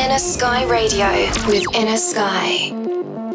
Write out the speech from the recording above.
Inner Sky Radio with Inner Sky.